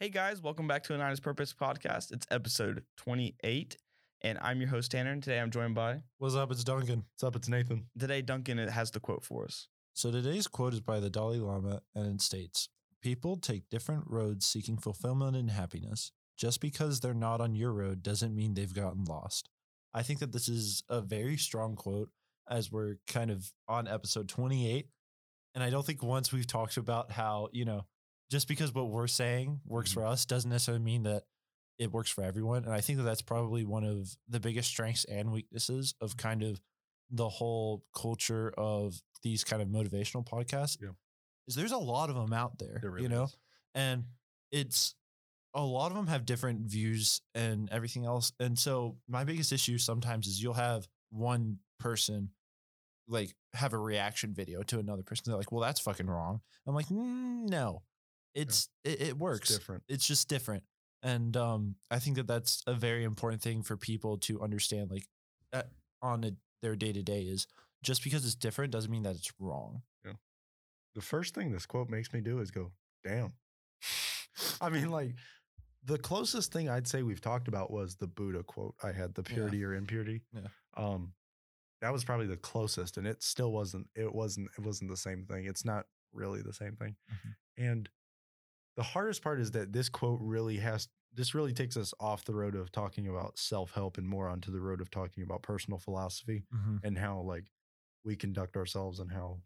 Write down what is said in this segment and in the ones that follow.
Hey guys, welcome back to a Niners Purpose podcast. It's episode 28, and I'm your host Tanner. And today I'm joined by What's up? It's Duncan. What's up? It's Nathan. today Duncan has the quote for us. So today's quote is by the Dalai Lama and it states People take different roads seeking fulfillment and happiness. Just because they're not on your road doesn't mean they've gotten lost. I think that this is a very strong quote as we're kind of on episode 28. And I don't think once we've talked about how, you know, just because what we're saying works Mhm. for us doesn't necessarily mean that it works for everyone. And I think that that's probably one of the biggest strengths and weaknesses of kind of the whole culture of these kind of motivational podcasts. Yeah. Is there's a lot of them out there, There really you know, is. and it's a lot of them have different views and everything else. And so my biggest issue sometimes is you'll have one person like have a reaction video to another person. They're like, well, that's fucking wrong. I'm like, "Mm, no, it's it, it works. It's different. It's just different. And um, I think that that's a very important thing for people to understand, like uh, on a, their day to day, is just because it's different doesn't mean that it's wrong. Yeah. The first thing this quote makes me do is go, damn. I mean, like, the closest thing I'd say we've talked about was the Buddha quote. I had the Yeah. purity or impurity. Yeah. Um, that was probably the closest, and it still wasn't. It wasn't. It wasn't the same thing. It's not really the same thing. Mhm. And the hardest part is that this quote really has. This really takes us off the road of talking about self help and more onto the road of talking about personal philosophy. Mm-hmm. and how like we conduct ourselves and how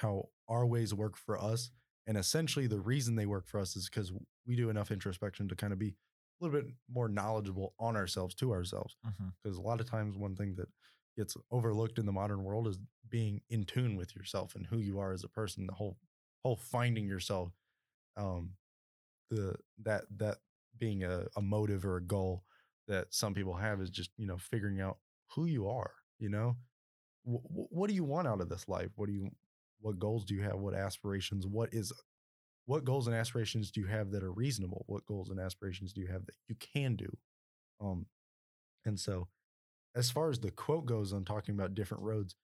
how our ways work for us and essentially the reason they work for us is because we do enough introspection to kind of be a little bit more knowledgeable on ourselves to ourselves mm-hmm. because a lot of times one thing that gets overlooked in the modern world is being in tune with yourself and who you are as a person the whole whole finding yourself um the that that being a, a motive or a goal that some people have is just you know figuring out who you are you know? Wh- what do you want out of this life? What do you what goals do you have? What aspirations? What is what goals and aspirations do you have that are reasonable? What goals and aspirations do you have that you can do? Um and so as far as the quote goes on talking about different roads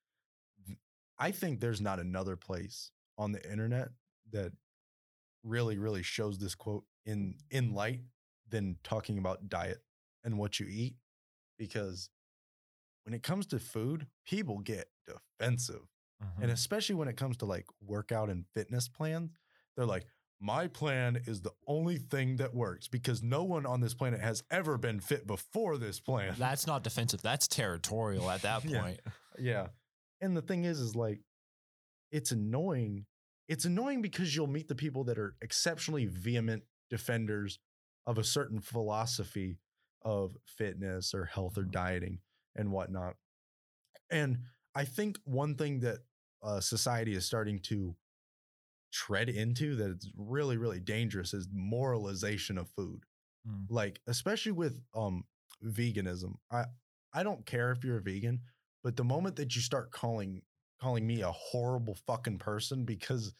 i think there's not another place on the internet that really really shows this quote in in light than talking about diet and what you eat because when it comes to food people get defensive Mm-hmm. and especially when it comes to like workout and fitness plans they're like my plan is the only thing that works because no one on this planet has ever been fit before this plan that's not defensive. That's territorial at that Yeah. point. yeah. And the thing is, is like, it's annoying. It's annoying because you'll meet the people that are exceptionally vehement defenders of a certain philosophy of fitness or health or dieting and whatnot. And I think one thing that uh, society is starting to tread into that it's really, really dangerous is moralization of food. Mm. Like, especially with um veganism. I I don't care if you're a vegan, but the moment that you start calling calling me a horrible fucking person because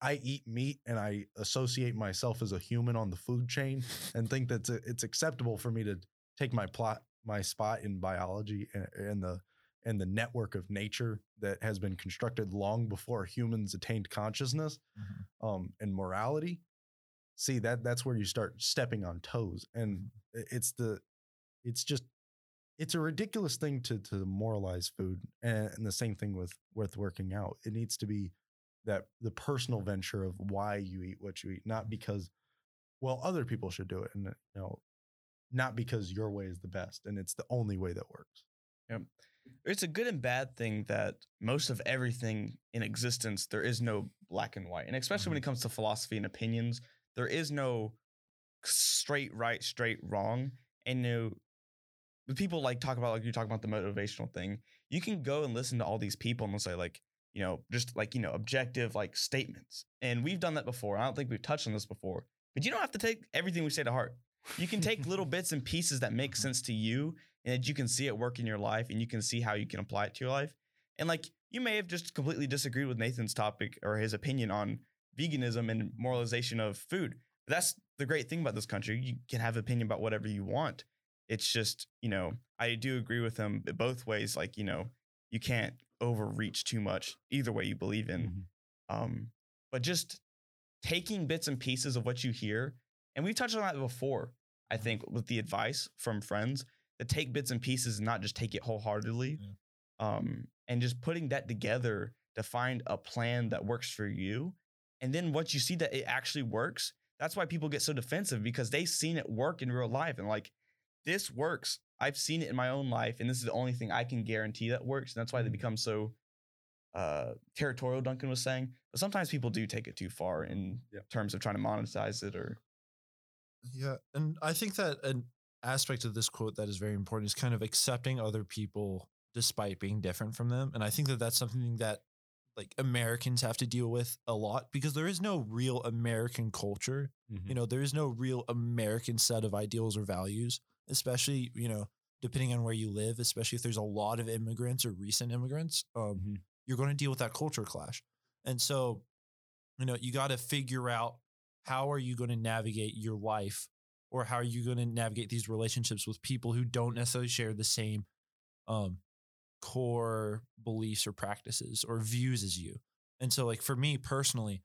I eat meat and I associate myself as a human on the food chain and think that it's, it's acceptable for me to take my plot my spot in biology and, and the and the network of nature that has been constructed long before humans attained consciousness Mhm. um, and morality. See that that's where you start stepping on toes, and it's the it's just it's a ridiculous thing to to moralize food, and, and the same thing with with working out. It needs to be that the personal venture of why you eat what you eat, not because well other people should do it, and uh, you know, not because your way is the best and it's the only way that works. Yeah. It's a good and bad thing that most of everything in existence, there is no black and white. And especially when mm-hmm. it comes to philosophy and opinions, there is no straight right, straight wrong. And you when people like talk about, like you talk about the motivational thing, you can go and listen to all these people and they'll say, like, you know, just like, you know, objective like statements. And we've done that before. I don't think we've touched on this before, but you don't have to take everything we say to heart. You can take little bits and pieces that make uh-huh. sense to you and that you can see it work in your life and you can see how you can apply it to your life. And like you may have just completely disagreed with Nathan's topic or his opinion on veganism and moralization of food. But that's the great thing about this country. You can have opinion about whatever you want. It's just, you know, I do agree with him both ways. Like, you know, you can't overreach too much either way you believe in. Mhm. Um, but just taking bits and pieces of what you hear And we've touched on that before. I think with the advice from friends to take bits and pieces and not just take it wholeheartedly. Yeah. Um, and just putting that together to find a plan that works for you. And then once you see that it actually works, that's why people get so defensive because they've seen it work in real life and like this works. I've seen it in my own life, and this is the only thing I can guarantee that works. And that's why they Mhm. become so uh, territorial. Duncan was saying, but sometimes people do take it too far in Yep. terms of trying to monetize it or Yeah, and I think that an aspect of this quote that is very important is kind of accepting other people despite being different from them, and I think that that's something that like Americans have to deal with a lot because there is no real American culture. Mhm. You know, there is no real American set of ideals or values, especially you know depending on where you live, especially if there's a lot of immigrants or recent immigrants. Um, Mhm. you're going to deal with that culture clash. And so, you know, you got to figure out how are you going to navigate your life or how are you going to navigate these relationships with people who don't necessarily share the same um, core beliefs or practices or views as you. And so, like for me personally,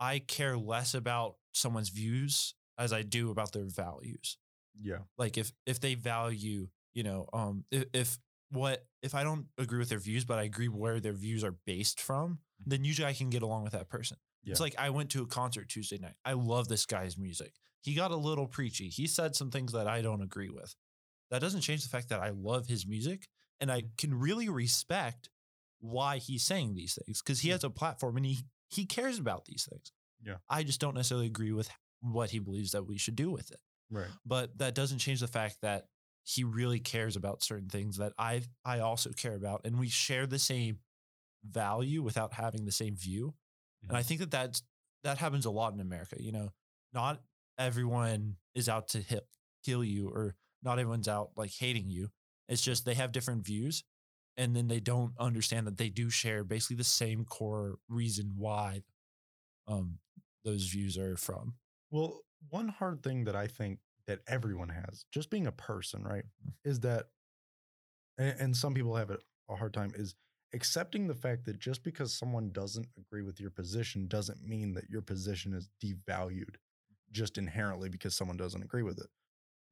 I care less about someone's views as I do about their values Yeah. like if if they value you know um if, if what if i don't agree with their views but i agree where their views are based from then usually i can get along with that person. It's like i went to a concert tuesday night. I love this guy's music. He got a little preachy. He said some things that i don't agree with. That doesn't change the fact that i love his music and i can really respect why he's saying these things because he Yeah. has a platform and he he cares about these things. Yeah. i just don't necessarily agree with what he believes that we should do with it Right. but that doesn't change the fact that he really cares about certain things that I I also care about, and we share the same value without having the same view. And I think that that's that happens a lot in America. You know, not everyone is out to hit, kill you, or not everyone's out like hating you. It's just they have different views, and then they don't understand that they do share basically the same core reason why um those views are from. Well, one hard thing that I think that everyone has, just being a person, right, Mm-hmm. is that, and, and some people have a hard time, is accepting the fact that just because someone doesn't agree with your position doesn't mean that your position is devalued just inherently because someone doesn't agree with it.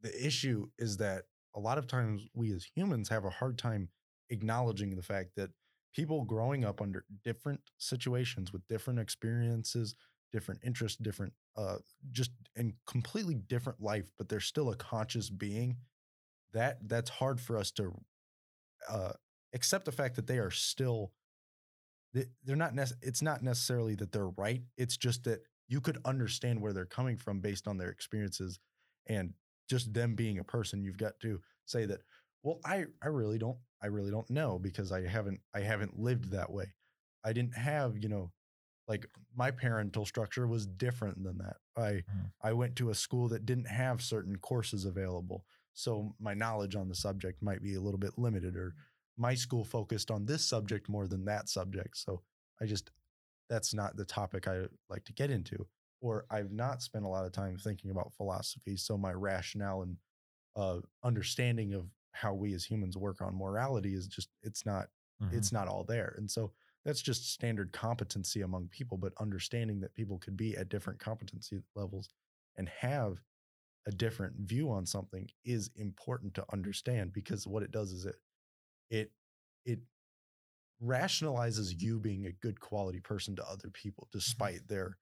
The issue is that a lot of times we as humans have a hard time acknowledging the fact that people growing up under different situations with different experiences, different interests, different uh just in completely different life, but they're still a conscious being. That that's hard for us to uh accept the fact that they are still they- they're not nec- it's not necessarily that they're right. It's just that you could understand where they're coming from based on their experiences and just them being a person. You've got to say that, well, I I really don't I really don't know because I haven't I haven't lived that way. I didn't have, you know, like my parental structure was different than that. I Mhm. I went to a school that didn't have certain courses available. So my knowledge on the subject might be a little bit limited or my school focused on this subject more than that subject. So I just that's not the topic I like to get into. Or I've not spent a lot of time thinking about philosophy. So my rationale and uh, understanding of how we as humans work on morality is just it's not it's not all there. And so that's just standard competency among people, but understanding that people could be at different competency levels and have a different view on something is important to understand because what it does is it it it rationalizes you being a good quality person to other people despite their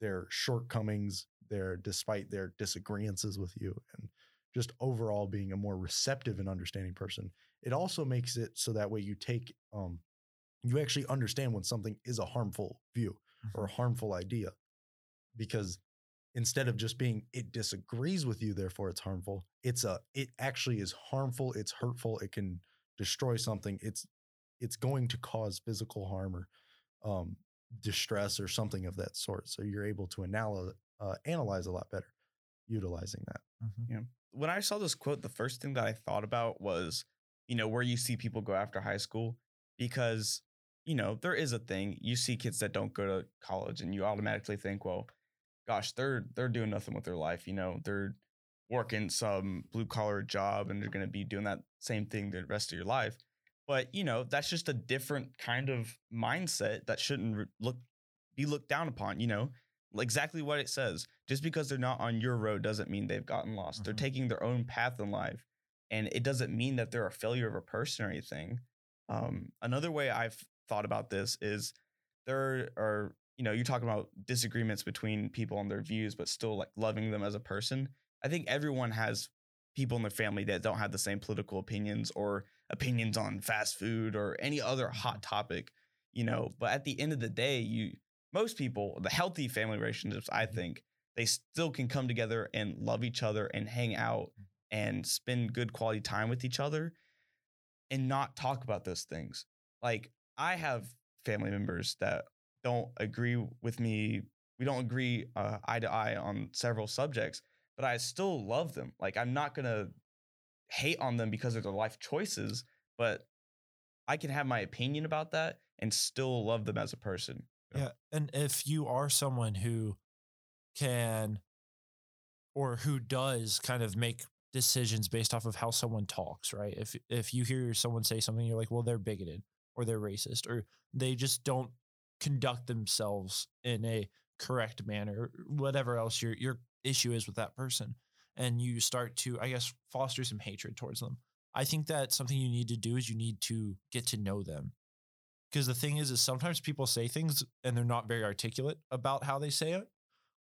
their shortcomings their despite their disagreements with you and just overall being a more receptive and understanding person. It also makes it so that way you take um you actually understand when something is a harmful view or a harmful idea because instead of just being it disagrees with you therefore it's harmful it's a it actually is harmful it's hurtful it can destroy something it's it's going to cause physical harm or um distress or something of that sort. So you're able to analyze uh, analyze a lot better utilizing that Mhm. when I saw this quote, the first thing that I thought about was, you know, where you see people go after high school, because, you know, there is a thing. You see kids that don't go to college and you automatically think, well, gosh, they're they're doing nothing with their life. You know, they're working some blue collar job and they're gonna be doing that same thing the rest of your life. But you know, that's just a different kind of mindset that shouldn't look be looked down upon. You know, exactly what it says. Just because they're not on your road doesn't mean they've gotten lost. They're Mhm. taking their own path in life, and it doesn't mean that they're a failure of a person or anything. Um, another way I've thought about this is there are, you know, you're talking about disagreements between people on their views, but still like loving them as a person. I think everyone has people in their family that don't have the same political opinions or opinions on fast food or any other mm-hmm. hot topic, you know. But at the end of the day, you most people, the healthy family relationships, I mm-hmm. think, they still can come together and love each other and hang out mm-hmm. and spend good quality time with each other and not talk about those things. Like I have family members that don't agree with me. We don't agree uh, eye to eye on several subjects, but I still love them. Like I'm not gonna hate on them because of their life choices, but I can have my opinion about that and still love them as a person. Yeah. And if you are someone who can or who does kind of make decisions based off of how someone talks, right? If if you hear someone say something, you're like, well, they're bigoted or they're racist or they just don't conduct themselves in a correct manner, whatever else your your issue is with that person. And you start to, I guess, foster some hatred towards them. I think that something you need to do is you need to get to know them because the thing is is sometimes people say things and they're not very articulate about how they say it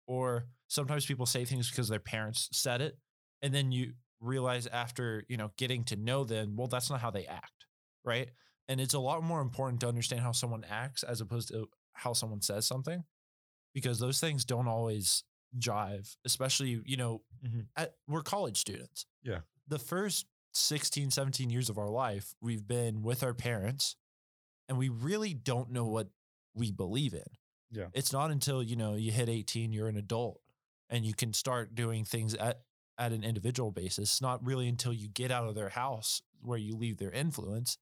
or sometimes people say things because their parents said it and then you realize after you know getting to know them well that's not how they act right and it's a lot more important to understand how someone acts as opposed to how someone says something because those things don't always jive especially you know Mhm. at, we're college students Yeah. the first 16 17 years of our life we've been with our parents and we really don't know what we believe in. Yeah. It's not until, you know, you hit 18, you're an adult and you can start doing things at at an individual basis. It's not really until you get out of their house where you leave their influence.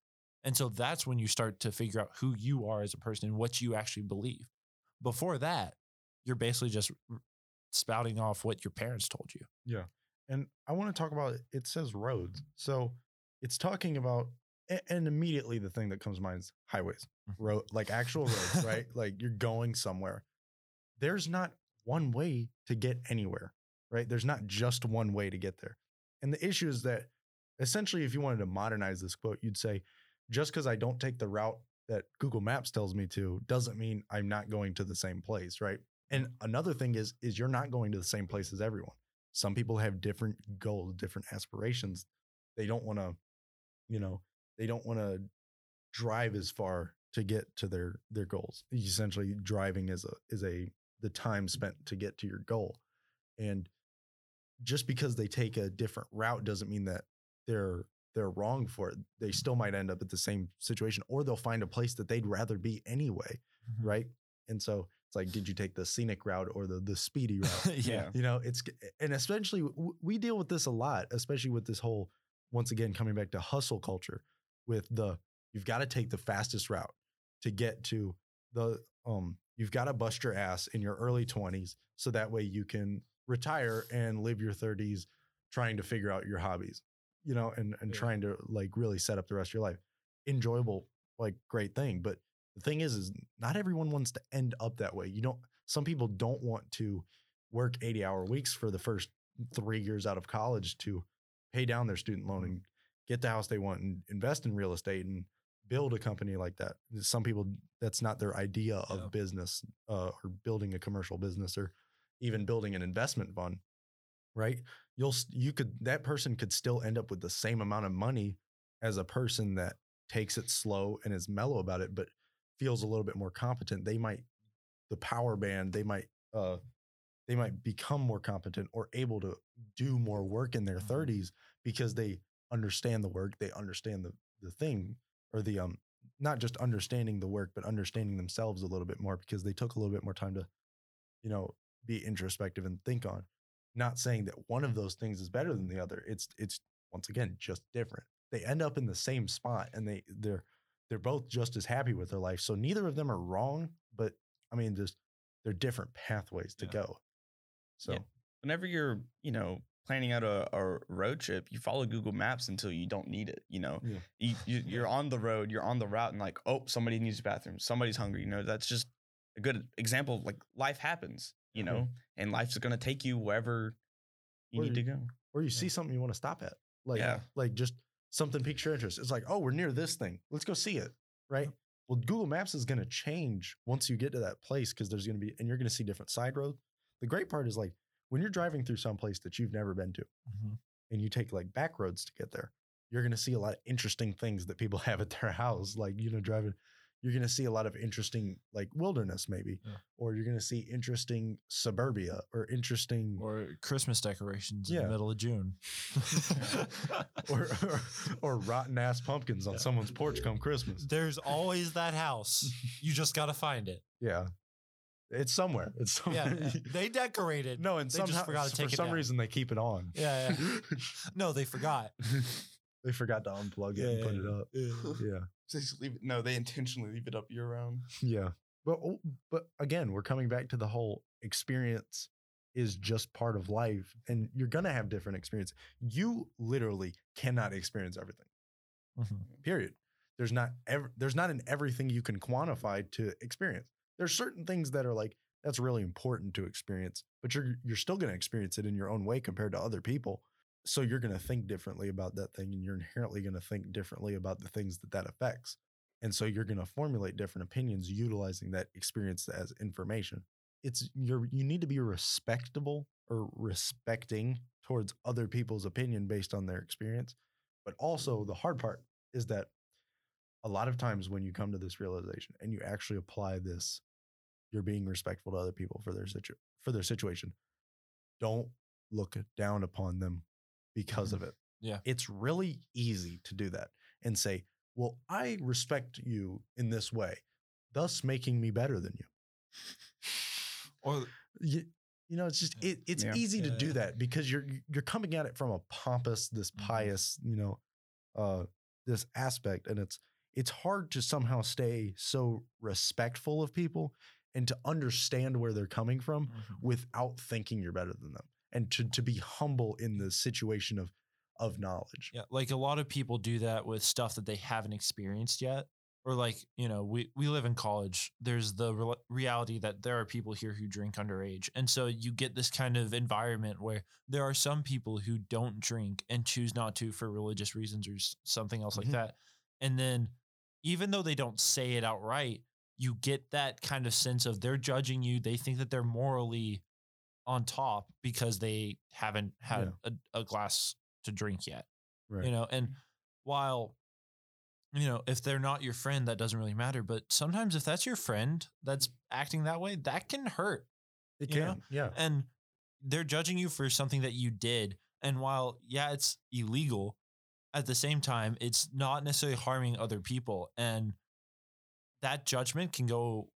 And so that's when you start to figure out who you are as a person and what you actually believe. Before that, you're basically just spouting off what your parents told you. Yeah. And I want to talk about it says roads. So it's talking about and immediately the thing that comes to mind is highways. Mhm. Road like actual roads, right? Like you're going somewhere. There's not one way to get anywhere, right? There's not just one way to get there. And the issue is that essentially if you wanted to modernize this quote, you'd say just because I don't take the route that Google Maps tells me to doesn't mean I'm not going to the same place, right? And another thing is is you're not going to the same place as everyone. Some people have different goals different aspirations. They don't want to you know they don't want to drive as far to get to their their goals. Essentially driving is a is a the time mm. spent to get to your goal. And just because they take a different route doesn't mean that they're they're wrong for it they still might end up at the same situation or they'll find a place that they'd rather be anyway right? And so it's like did you take the scenic route or the the speedy route? Yeah. you know it's and especially we deal with this a lot especially with this whole once again coming back to hustle culture with the you've got to take the fastest route to get to the um you've got to bust your ass in your early 20s so that way you can retire and live your 30s trying to figure out your hobbies you know and and Yeah. trying to like really set up the rest of your life enjoyable like great thing but the thing is is not everyone wants to end up that way you don't some people don't want to work 80 hour weeks for the first three years out of college to pay down their student loan and get the house they want and invest in real estate and build a company like that. Some people, that's not their idea of Yeah. business uh, or building a commercial business or even building an investment fund, right? You'll, you could, that person could still end up with the same amount of money as a person that takes it slow and is mellow about it, but feels a little bit more competent. They might, the power band, they might, uh, they might become more competent or able to do more work in their Mhm. 30s because they understand the work they understand the the thing or the um not just understanding the work but understanding themselves a little bit more because they took a little bit more time to you know be introspective and think on not saying that one of those things is better than the other it's it's once again just different they end up in the same spot and they they're they're both just as happy with their life so neither of them are wrong but i mean just they're different pathways to Yeah. go so Yeah. Whenever you're, you know, planning out a, a road trip, you follow Google Maps until you don't need it. You know, Yeah. you, you, you're on the road, you're on the route, and like, oh, somebody needs a bathroom, somebody's hungry. You know, that's just a good example. Like life happens. You know, and life's gonna take you wherever you Or need to go. or you see something you want to stop at. Like, Yeah. like just something piques your interest. It's like, oh, we're near this thing. Let's go see it. Right. Well, Google Maps is going to change once you get to that place because there's going to be, and you're going to see different side roads. The great part is like when you're driving through some place that you've never been to Mhm. and you take like back roads to get there, you're going to see a lot of interesting things that people have at their house. Like, you know, driving, you're going to see a lot of interesting like wilderness maybe, Yeah. or you're going to see interesting suburbia or interesting Or Christmas decorations in the middle of June. or, or or rotten ass pumpkins on Yeah. someone's porch come Christmas. There's always that house. You just gotta find it. Yeah, it's somewhere. It's somewhere. yeah. they decorated. no, and they just forgot to for take it some down. reason they keep it on. Yeah, yeah. no, they forgot. they forgot to unplug it Yeah, and put yeah, it up. Yeah. Yeah, They just leave it, no, they intentionally leave it up year round. yeah. But oh, but again, we're coming back to the whole experience is just part of life, and you're gonna have different experience. You literally cannot experience everything. Mhm. period there's not ever there's not an everything you can quantify to experience there's certain things that are like that's really important to experience but you're you're still going to experience it in your own way compared to other people so you're going to think differently about that thing and you're inherently going to think differently about the things that that affects and so you're going to formulate different opinions utilizing that experience as information it's you're you need to be respectable or respecting towards other people's opinion based on their experience but also the hard part is that a lot of times when you come to this realization and you actually apply this, you're being respectful to other people for their situ- for their situation. Don't look down upon them because of it. Yeah. It's really easy to do that and say, "Well, I respect you in this way, thus making me better than you." Or you, you know, it's just it, it's Yeah. easy to Yeah, do yeah. that because you're you're coming at it from a pompous, this Mhm. pious, you know, uh, this aspect, and it's it's hard to somehow stay so respectful of people and to understand where they're coming from Mhm. without thinking you're better than them, and to to be humble in the situation of of knowledge. Yeah, like a lot of people do that with stuff that they haven't experienced yet. Or like, you know, we we live in college. There's the re- reality that there are people here who drink underage. And so you get this kind of environment where there are some people who don't drink and choose not to for religious reasons or something else Mhm. like that. And then even though they don't say it outright, you get that kind of sense of they're judging you. They think that they're morally on top because they haven't had a, a glass to drink yet Right. you know? And mm-hmm. while you know if they're not your friend that doesn't really matter but sometimes if that's your friend that's acting that way that can hurt it can, know? yeah, and they're judging you for something that you did and while yeah it's illegal at the same time it's not necessarily harming other people and that judgment can go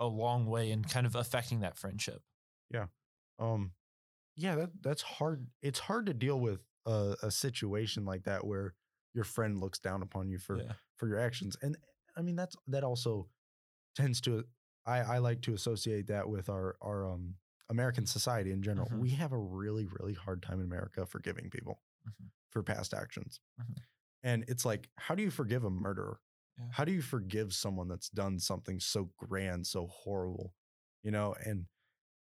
a long way in kind of affecting that friendship um yeah that that's hard it's hard to deal with a, a situation like that where your friend looks down upon you for yeah for your actions and i mean that's that also tends to i i like to associate that with our our um american society in general Mhm. we have a really really hard time in america forgiving people Mhm. for past actions Mhm. and it's like how do you forgive a murderer Yeah. how do you forgive someone that's done something so grand so horrible you know and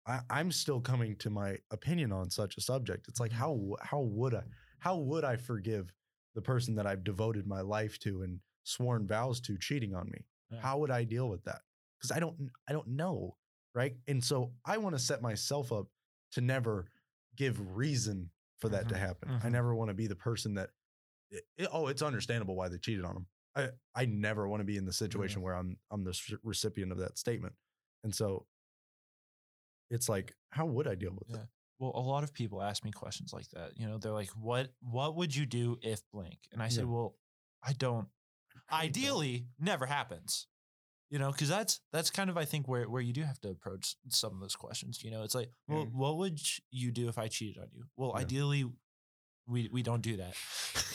I, I'm still coming to my opinion on such a subject. It's like Mhm. how how would I how would I forgive the person that I've devoted my life to and sworn vows to cheating on me? Yeah. How would I deal with that? Because I don't I don't know, right? And so I want to set myself up to never give reason for that to Mhm. happen. I Mhm. never want to be the person that it- it- oh, it's understandable why they cheated on them. I I never want to be in the situation where I'm I'm the recipient of that statement. And so it's like, how would I deal with Yeah. it? Well, a lot of people ask me questions like that. You know, they're like, "What what would you do if blank?" And I said, Yeah. "Well, I don't. I don't. Ideally, never happens." You know, because that's that's kind of I think where where you do have to approach some of those questions. You know, it's like, well, Mm. what would you do if I cheated on you? Well, Yeah. ideally, we we don't do that.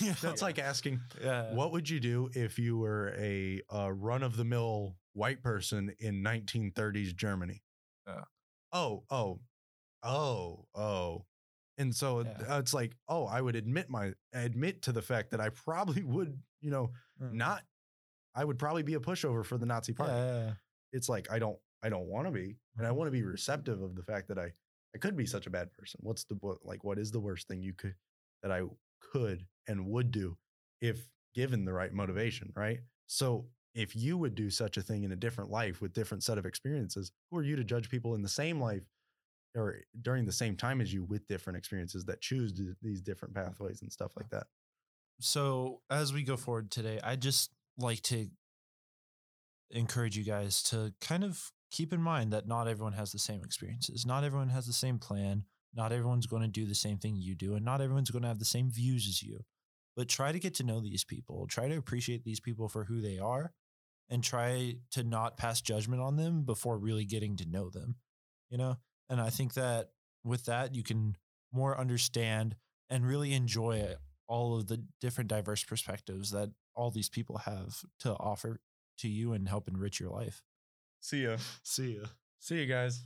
That's like asking, yeah. what would you do if you were a, uh run of the mill white person in 1930s Germany? Yeah. Oh, oh, oh, oh. And so Yeah. it's like, oh, I would admit my admit to the fact that I probably would, you know, Mm. not. I would probably be a pushover for the Nazi party. yeah. It's like I don't, I don't want to be, and I Mhm. want to be receptive of the fact that I I could be such a bad person. What's the what, like what is the worst thing you could that I could and would do if given the right motivation, right? So if you would do such a thing in a different life with different set of experiences, who are you to judge people in the same life or during the same time as you with different experiences that choose these different pathways and stuff like that? So as we go forward today, I just like to encourage you guys to kind of keep in mind that not everyone has the same experiences. Not everyone has the same plan. Not everyone's going to do the same thing you do, and not everyone's going to have the same views as you. But try to get to know these people. Try to appreciate these people for who they are, and try to not pass judgment on them before really getting to know them. You know, and I think that with that you can more understand and really enjoy all of the different diverse perspectives that all these people have to offer to you and help enrich your life. See ya. See ya. See you guys.